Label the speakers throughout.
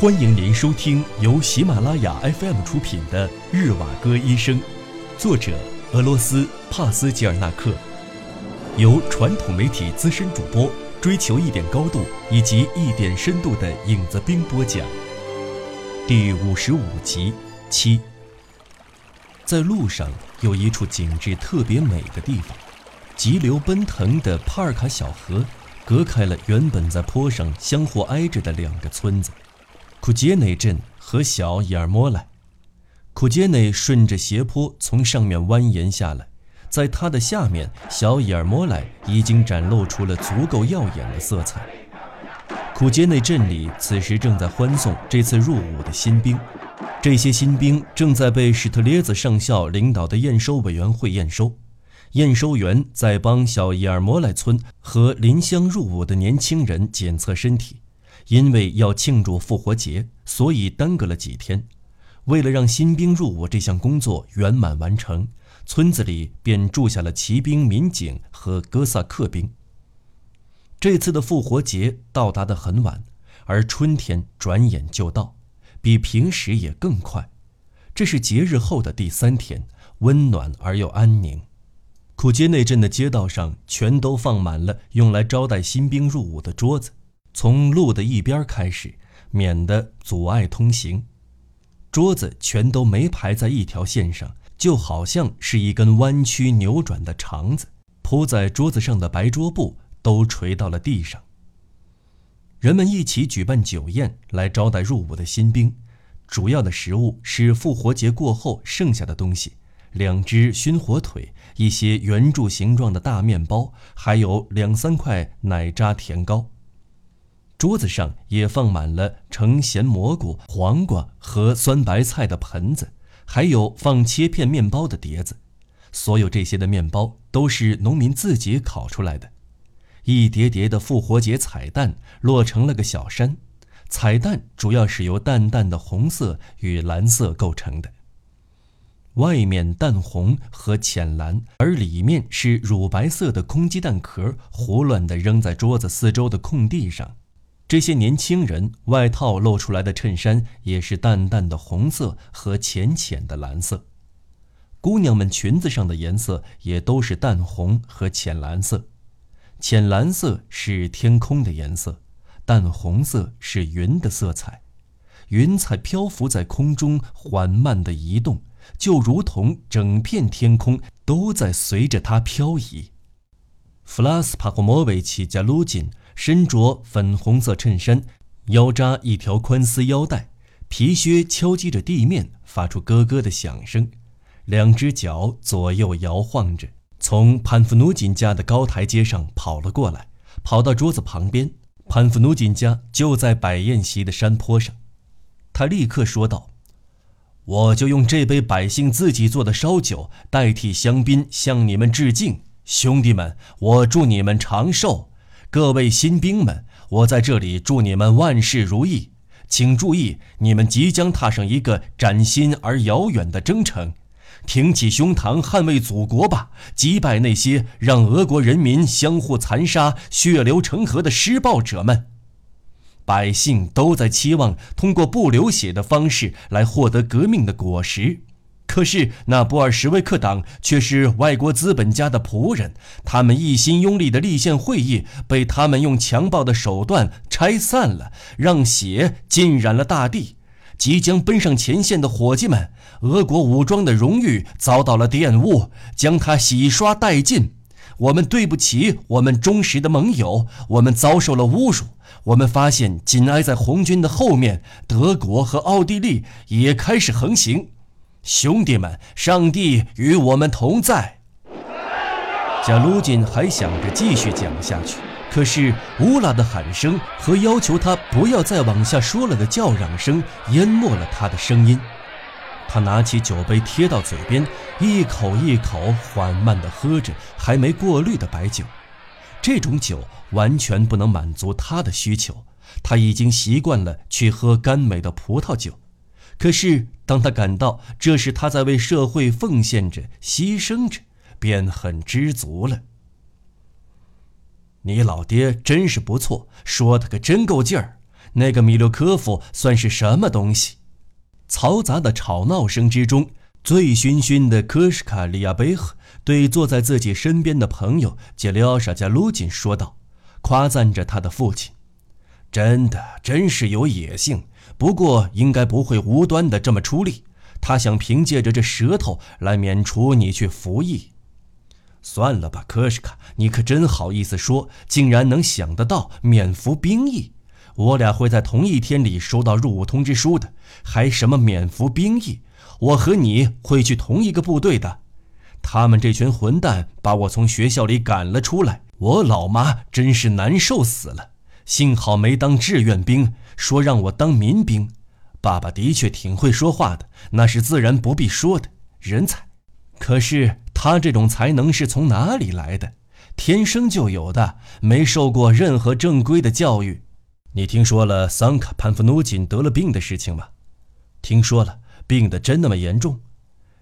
Speaker 1: 欢迎您收听由喜马拉雅 FM 出品的《日瓦戈医生》，作者俄罗斯帕斯吉尔纳克，由传统媒体资深主播追求一点高度以及一点深度的影子兵播讲。第五十五集七。在路上有一处景致特别美的地方，急流奔腾的帕尔卡小河，隔开了原本在坡上相互挨着的两个村子。库杰内镇和小伊尔莫莱，库杰内顺着斜坡从上面蜿蜒下来，在它的下面，小伊尔莫莱已经展露出了足够耀眼的色彩。库杰内镇里此时正在欢送这次入伍的新兵，这些新兵正在被史特列兹上校领导的验收委员会验收，验收员在帮小伊尔莫莱村和邻乡入伍的年轻人检测身体。因为要庆祝复活节，所以耽搁了几天。为了让新兵入伍这项工作圆满完成，村子里便住下了骑兵、民警和哥萨克兵。这次的复活节到达得很晚，而春天转眼就到，比平时也更快。这是节日后的第三天，温暖而又安宁。库街内镇的街道上全都放满了用来招待新兵入伍的桌子。从路的一边开始，免得阻碍通行。桌子全都没排在一条线上，就好像是一根弯曲扭转的肠子。铺在桌子上的白桌布都垂到了地上。人们一起举办酒宴来招待入伍的新兵，主要的食物是复活节过后剩下的东西：两只熏火腿，一些圆柱形状的大面包，还有两三块奶渣甜糕。桌子上也放满了盛咸蘑菇、黄瓜和酸白菜的盆子，还有放切片面包的碟子。所有这些的面包都是农民自己烤出来的。一叠叠的复活节彩蛋摞成了个小山，彩蛋主要是由淡淡的红色与蓝色构成的，外面淡红和浅蓝，而里面是乳白色的空鸡蛋壳，胡乱地扔在桌子四周的空地上。这些年轻人外套露出来的衬衫也是淡淡的红色和浅浅的蓝色，姑娘们裙子上的颜色也都是淡红和浅蓝色，浅蓝色是天空的颜色，淡红色是云的色彩，云彩漂浮在空中缓慢地移动，就如同整片天空都在随着它漂移。弗拉斯帕霍莫维奇加卢金。身着粉红色衬衫，腰扎一条宽丝腰带，皮靴敲击着地面，发出咯咯的响声。两只脚左右摇晃着，从潘夫努锦家的高台阶上跑了过来，跑到桌子旁边。潘夫努锦家就在摆宴席的山坡上。他立刻说道：“我就用这杯百姓自己做的烧酒代替香槟，向你们致敬，兄弟们！我祝你们长寿。”各位新兵们，我在这里祝你们万事如意。请注意，你们即将踏上一个崭新而遥远的征程，挺起胸膛捍卫祖国吧！击败那些让俄国人民相互残杀、血流成河的施暴者们。百姓都在期望通过不流血的方式来获得革命的果实。可是，那布尔什维克党却是外国资本家的仆人。他们一心拥立的立宪会议被他们用强暴的手段拆散了，让血浸染了大地。即将奔上前线的伙计们，俄国武装的荣誉遭到了玷污，将它洗刷殆尽。我们对不起我们忠实的盟友，我们遭受了侮辱。我们发现，紧挨在红军的后面，德国和奥地利也开始横行。兄弟们，上帝与我们同在。贾卢金还想着继续讲下去，可是乌拉的喊声和要求他不要再往下说了的叫嚷声淹没了他的声音。他拿起酒杯贴到嘴边，一口一口缓慢地喝着还没过滤的白酒。这种酒完全不能满足他的需求，他已经习惯了去喝甘美的葡萄酒。可是，当他感到这是他在为社会奉献着、牺牲着，便很知足了。你老爹真是不错，说的可真够劲儿。那个米留科夫算是什么东西？嘈杂的吵闹声之中，醉醺醺的科什卡利亚贝赫对坐在自己身边的朋友杰里奥沙加卢金说道，夸赞着他的父亲：“真的，真是有野性。不过，应该不会无端的这么出力。他想凭借着这舌头来免除你去服役。算了吧，科什卡，你可真好意思说，竟然能想得到免服兵役。”我俩会在同一天里收到入伍通知书的，还什么免服兵役？我和你会去同一个部队的。他们这群混蛋把我从学校里赶了出来，我老妈真是难受死了。幸好没当志愿兵，说让我当民兵。爸爸的确挺会说话的，那是自然不必说的人才。可是他这种才能是从哪里来的？天生就有的，没受过任何正规的教育。你听说了桑卡潘夫努金得了病的事情吗？听说了，病得真那么严重？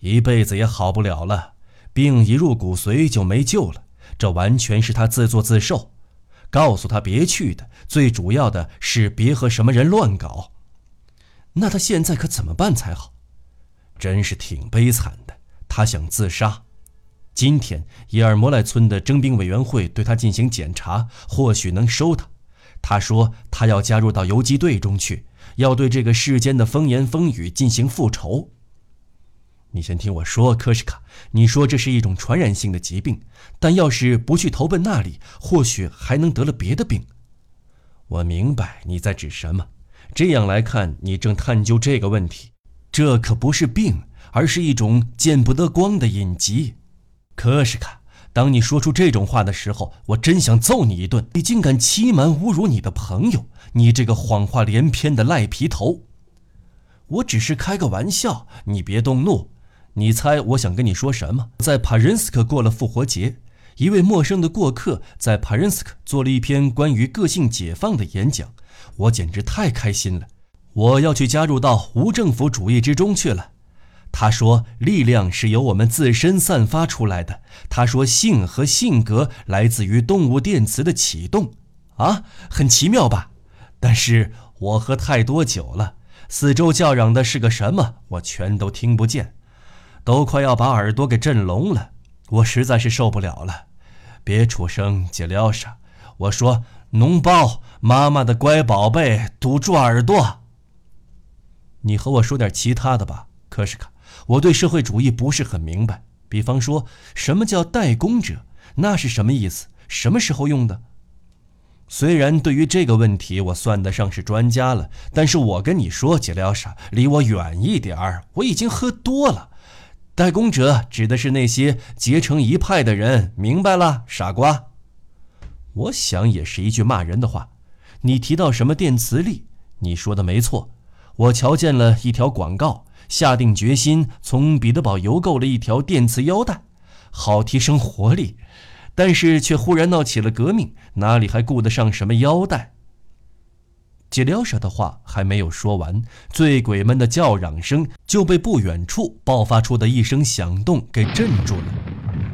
Speaker 1: 一辈子也好不了了，病一入骨髓就没救了。这完全是他自作自受。告诉他别去的，最主要的是别和什么人乱搞。那他现在可怎么办才好？真是挺悲惨的。他想自杀。今天伊尔摩赖村的征兵委员会对他进行检查，或许能收他。他说：“他要加入到游击队中去，要对这个世间的风言风语进行复仇。”你先听我说，科什卡，你说这是一种传染性的疾病，但要是不去投奔那里，或许还能得了别的病。我明白你在指什么。这样来看，你正探究这个问题。这可不是病，而是一种见不得光的隐疾，科什卡。当你说出这种话的时候，我真想揍你一顿！你竟敢欺瞒侮辱你的朋友，你这个谎话连篇的赖皮头！我只是开个玩笑，你别动怒。你猜我想跟你说什么？在帕仁斯克过了复活节，一位陌生的过客在帕仁斯克做了一篇关于个性解放的演讲，我简直太开心了！我要去加入到无政府主义之中去了。他说：“力量是由我们自身散发出来的。”他说：“性和性格来自于动物电磁的启动。”啊，很奇妙吧？但是我喝太多酒了，四周叫嚷的是个什么，我全都听不见，都快要把耳朵给震聋了。我实在是受不了了。别出声，杰廖莎。我说：“脓包，妈妈的乖宝贝，堵住耳朵。”你和我说点其他的吧，科什卡。我对社会主义不是很明白，比方说什么叫代工者，那是什么意思？什么时候用的？虽然对于这个问题我算得上是专家了，但是我跟你说，杰廖莎，离我远一点儿，我已经喝多了。代工者指的是那些结成一派的人，明白了，傻瓜。我想也是一句骂人的话。你提到什么电磁力？你说的没错，我瞧见了一条广告。下定决心从彼得堡邮购了一条电磁腰带，好提升活力，但是却忽然闹起了革命，哪里还顾得上什么腰带？杰廖莎的话还没有说完，醉鬼们的叫嚷声就被不远处爆发出的一声响动给镇住了。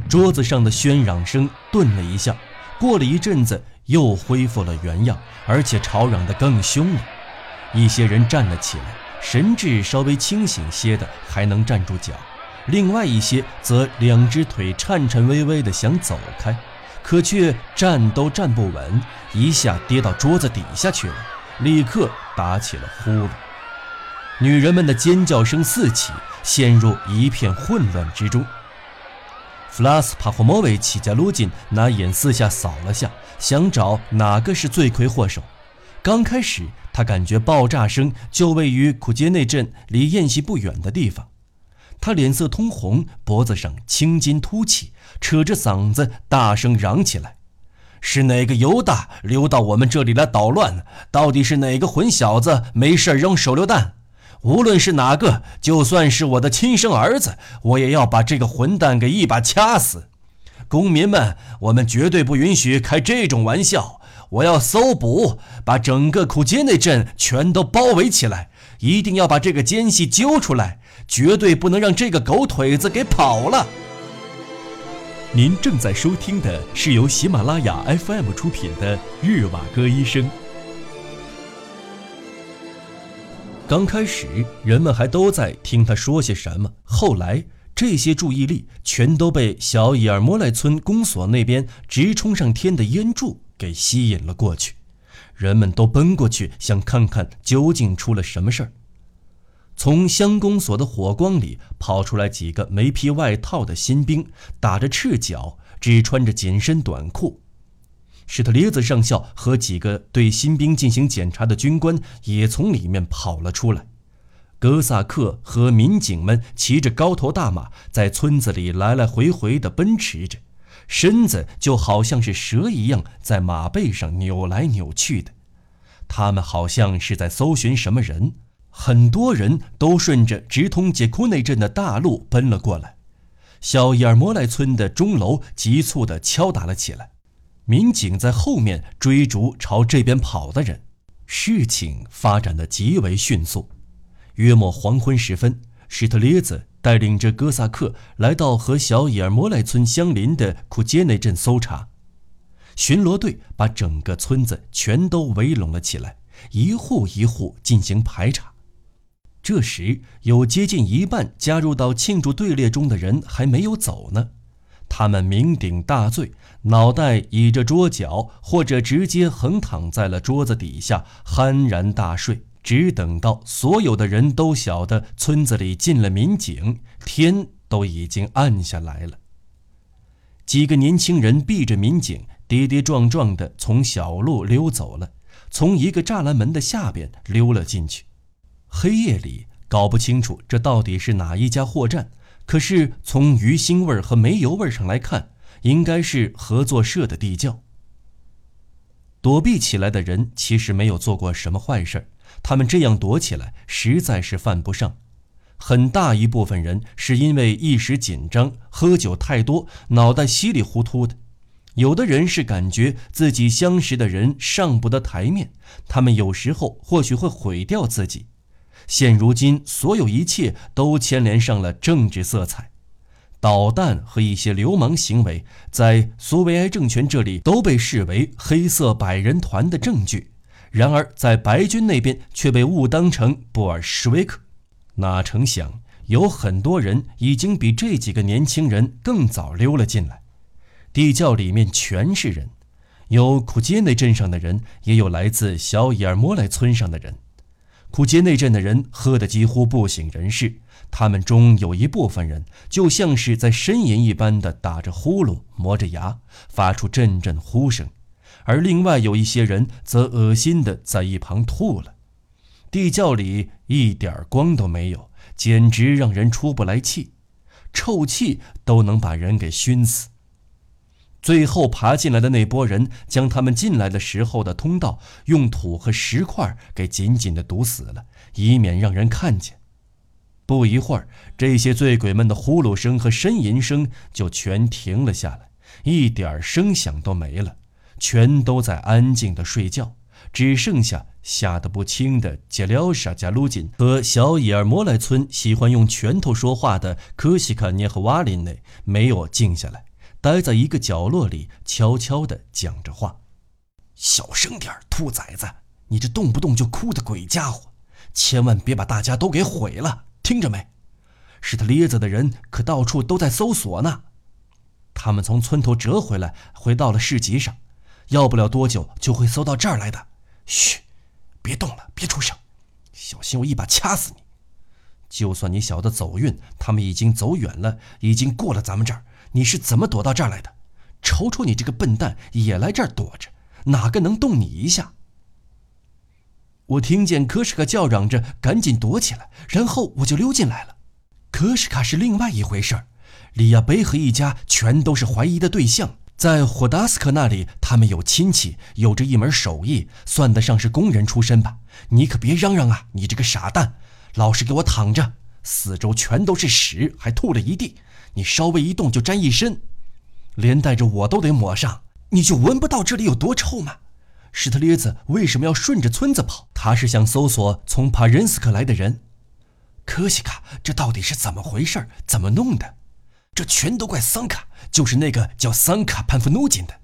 Speaker 1: 桌子上的喧嚷声顿了一下，过了一阵子又恢复了原样，而且吵嚷得更凶了。一些人站了起来。神志稍微清醒些的还能站住脚，另外一些则两只腿颤颤巍巍的想走开，可却站都站不稳，一下跌到桌子底下去了，立刻打起了呼噜。女人们的尖叫声四起，陷入一片混乱之中。弗拉斯帕霍莫维奇加卢金拿眼四下扫了下，想找哪个是罪魁祸首。刚开始，他感觉爆炸声就位于库杰内镇离宴席不远的地方。他脸色通红，脖子上青筋突起，扯着嗓子大声嚷起来：“是哪个犹大溜到我们这里来捣乱？到底是哪个混小子没事扔手榴弹？无论是哪个，就算是我的亲生儿子，我也要把这个混蛋给一把掐死！公民们，我们绝对不允许开这种玩笑。”我要搜捕，把整个库杰内镇全都包围起来，一定要把这个奸细揪出来，绝对不能让这个狗腿子给跑了。
Speaker 2: 您正在收听的是由喜马拉雅 FM 出品的《日瓦戈医生》。
Speaker 1: 刚开始，人们还都在听他说些什么，后来。这些注意力全都被小伊尔莫莱村公所那边直冲上天的烟柱给吸引了过去，人们都奔过去想看看究竟出了什么事儿。从乡公所的火光里跑出来几个没披外套的新兵，打着赤脚，只穿着紧身短裤。史特列子上校和几个对新兵进行检查的军官也从里面跑了出来。哥萨克和民警们骑着高头大马，在村子里来来回回地奔驰着，身子就好像是蛇一样在马背上扭来扭去的。他们好像是在搜寻什么人。很多人都顺着直通杰库内镇的大路奔了过来。小伊尔摩莱村的钟楼急促地敲打了起来，民警在后面追逐朝这边跑的人。事情发展得极为迅速。约莫黄昏时分，史特列子带领着哥萨克来到和小伊尔摩莱村相邻的库杰内镇搜查。巡逻队把整个村子全都围拢了起来，一户一户进行排查。这时，有接近一半加入到庆祝队列中的人还没有走呢。他们酩酊大醉，脑袋倚着桌角，或者直接横躺在了桌子底下，酣然大睡。只等到所有的人都晓得村子里进了民警，天都已经暗下来了。几个年轻人避着民警，跌跌撞撞地从小路溜走了，从一个栅栏门的下边溜了进去。黑夜里搞不清楚这到底是哪一家货站，可是从鱼腥味和煤油味上来看，应该是合作社的地窖。躲避起来的人其实没有做过什么坏事儿。他们这样躲起来，实在是犯不上。很大一部分人是因为一时紧张，喝酒太多，脑袋稀里糊涂的；有的人是感觉自己相识的人上不得台面，他们有时候或许会毁掉自己。现如今，所有一切都牵连上了政治色彩，导弹和一些流氓行为，在苏维埃政权这里都被视为黑色百人团的证据。然而，在白军那边却被误当成布尔什维克。哪成想，有很多人已经比这几个年轻人更早溜了进来。地窖里面全是人，有库杰内镇上的人，也有来自小伊尔莫莱村上的人。库杰内镇的人喝得几乎不省人事，他们中有一部分人就像是在呻吟一般的打着呼噜，磨着牙，发出阵阵呼声。而另外有一些人则恶心的在一旁吐了，地窖里一点光都没有，简直让人出不来气，臭气都能把人给熏死。最后爬进来的那波人，将他们进来的时候的通道用土和石块给紧紧的堵死了，以免让人看见。不一会儿，这些醉鬼们的呼噜声和呻吟声就全停了下来，一点声响都没了。全都在安静的睡觉，只剩下吓得不轻的杰廖沙加卢金和小伊尔摩莱村喜欢用拳头说话的科西卡涅和瓦林内没有静下来，待在一个角落里悄悄地讲着话。小声点兔崽子！你这动不动就哭的鬼家伙，千万别把大家都给毁了，听着没？史特列子的人可到处都在搜索呢，他们从村头折回来，回到了市集上。要不了多久就会搜到这儿来的。嘘，别动了，别出声，小心我一把掐死你！就算你小子走运，他们已经走远了，已经过了咱们这儿。你是怎么躲到这儿来的？瞅瞅你这个笨蛋，也来这儿躲着，哪个能动你一下？我听见科什卡叫嚷着，赶紧躲起来，然后我就溜进来了。科什卡是另外一回事儿，里亚贝和一家全都是怀疑的对象。在霍达斯克那里，他们有亲戚，有着一门手艺，算得上是工人出身吧？你可别嚷嚷啊！你这个傻蛋，老实给我躺着！四周全都是屎，还吐了一地，你稍微一动就沾一身，连带着我都得抹上。你就闻不到这里有多臭吗？史特列子为什么要顺着村子跑？他是想搜索从帕仁斯克来的人。科西卡，这到底是怎么回事？怎么弄的？这全都怪桑卡，就是那个叫桑卡潘夫努金的。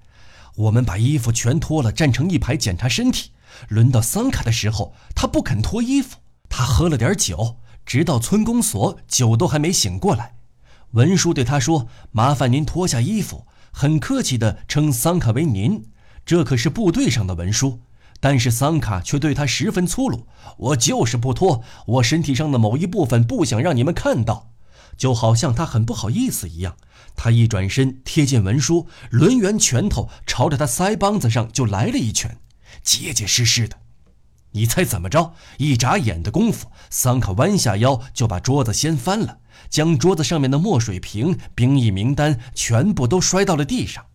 Speaker 1: 我们把衣服全脱了，站成一排检查身体。轮到桑卡的时候，他不肯脱衣服。他喝了点酒，直到村公所，酒都还没醒过来。文书对他说：“麻烦您脱下衣服。”很客气地称桑卡为“您”，这可是部队上的文书。但是桑卡却对他十分粗鲁：“我就是不脱，我身体上的某一部分不想让你们看到。”就好像他很不好意思一样。他一转身贴近文书，抡圆拳头朝着他腮帮子上就来了一拳，结结实实的。你猜怎么着？一眨眼的功夫，桑卡弯下腰就把桌子掀翻了，将桌子上面的墨水瓶、兵役名单全部都摔到了地上。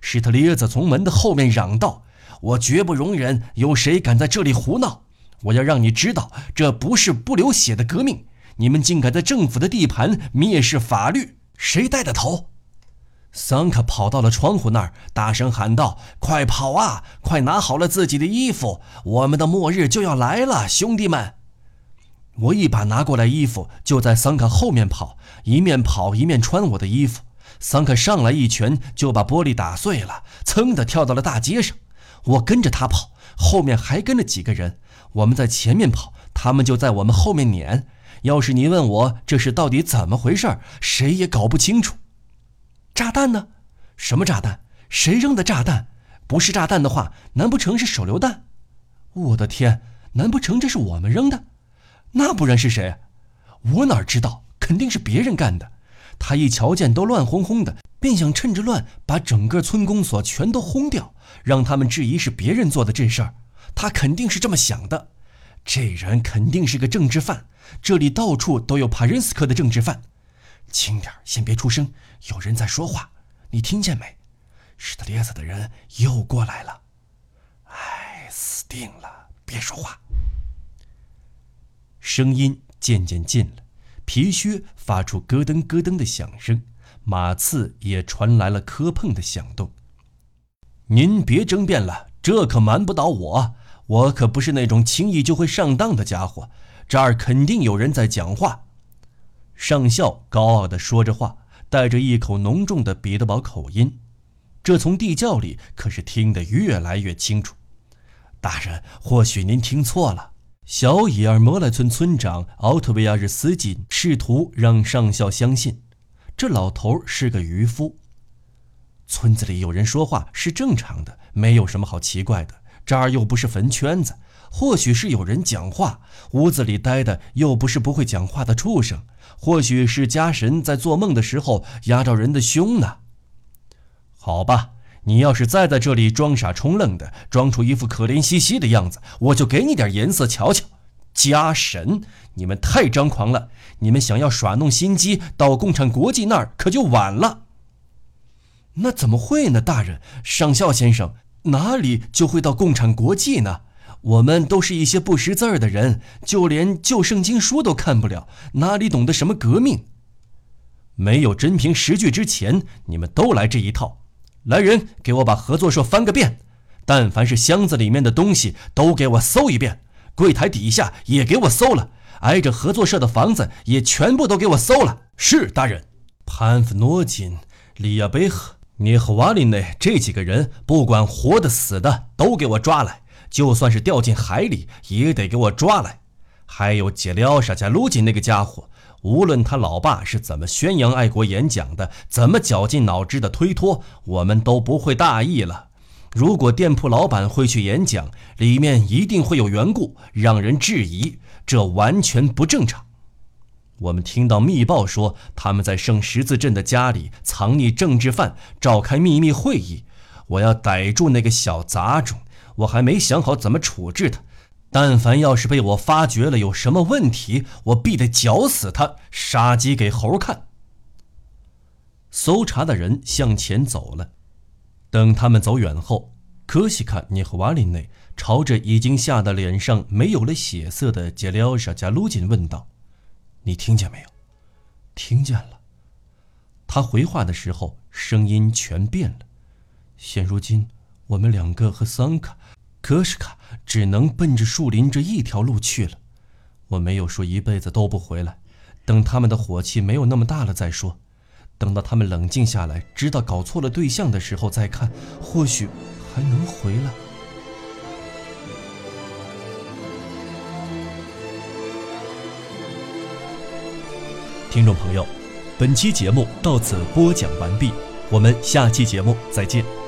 Speaker 1: 史特列子从门的后面嚷道：“我绝不容忍有谁敢在这里胡闹！我要让你知道，这不是不流血的革命！你们竟敢在政府的地盘蔑视法律！谁带的头？”桑卡跑到了窗户那儿，大声喊道：“快跑啊！快拿好了自己的衣服，我们的末日就要来了，兄弟们！”我一把拿过来衣服，就在桑卡后面跑，一面跑一面穿我的衣服。桑卡上来一拳就把玻璃打碎了，噌的跳到了大街上。我跟着他跑，后面还跟着几个人。我们在前面跑，他们就在我们后面撵。要是你问我这是到底怎么回事，谁也搞不清楚。炸弹呢？什么炸弹？谁扔的炸弹？不是炸弹的话，难不成是手榴弹？我的天，难不成这是我们扔的？那不然是谁？我哪知道？肯定是别人干的。他一瞧见都乱哄哄的，便想趁着乱把整个村公所全都轰掉，让他们质疑是别人做的这事儿。他肯定是这么想的。这人肯定是个政治犯，这里到处都有帕仁斯克的政治犯。轻点，先别出声。有人在说话，你听见没？史特列子的人又过来了。哎，死定了！别说话。声音渐渐近了，皮靴发出咯噔咯噔的响声，马刺也传来了磕碰的响动。您别争辩了，这可瞒不倒我。我可不是那种轻易就会上当的家伙。这儿肯定有人在讲话。上校高傲地说着话。带着一口浓重的彼得堡口音，这从地窖里可是听得越来越清楚。大人，或许您听错了。小伊尔摩莱村村长奥特维亚日斯基试图让上校相信，这老头是个渔夫。村子里有人说话是正常的，没有什么好奇怪的。这儿又不是坟圈子。或许是有人讲话，屋子里待的又不是不会讲话的畜生。或许是家神在做梦的时候压着人的胸呢。好吧，你要是再在这里装傻充愣的，装出一副可怜兮兮的样子，我就给你点颜色瞧瞧。家神，你们太张狂了！你们想要耍弄心机，到共产国际那儿可就晚了。那怎么会呢，大人？上校先生，哪里就会到共产国际呢？我们都是一些不识字儿的人，就连旧圣经书都看不了，哪里懂得什么革命？没有真凭实据之前，你们都来这一套。来人，给我把合作社翻个遍，但凡是箱子里面的东西，都给我搜一遍。柜台底下也给我搜了，挨着合作社的房子也全部都给我搜了。是大人。潘夫诺金、利亚贝赫、涅赫瓦林内这几个人，不管活的死的，都给我抓来。就算是掉进海里，也得给我抓来。还有杰里奥沙加卢金那个家伙，无论他老爸是怎么宣扬爱国演讲的，怎么绞尽脑汁的推脱，我们都不会大意了。如果店铺老板会去演讲，里面一定会有缘故，让人质疑，这完全不正常。我们听到密报说，他们在圣十字镇的家里藏匿政治犯，召开秘密会议。我要逮住那个小杂种。我还没想好怎么处置他，但凡要是被我发觉了有什么问题，我必得绞死他，杀鸡给猴看。搜查的人向前走了，等他们走远后，科西卡涅和瓦林内朝着已经吓得脸上没有了血色的杰里奥莎加卢金问道：“你听见没有？”“听见了。”他回话的时候声音全变了。现如今。我们两个和桑卡、科什卡只能奔着树林这一条路去了。我没有说一辈子都不回来，等他们的火气没有那么大了再说。等到他们冷静下来，知道搞错了对象的时候再看，或许还能回来。听众朋友，本期节目到此播讲完毕，我们下期节目再见。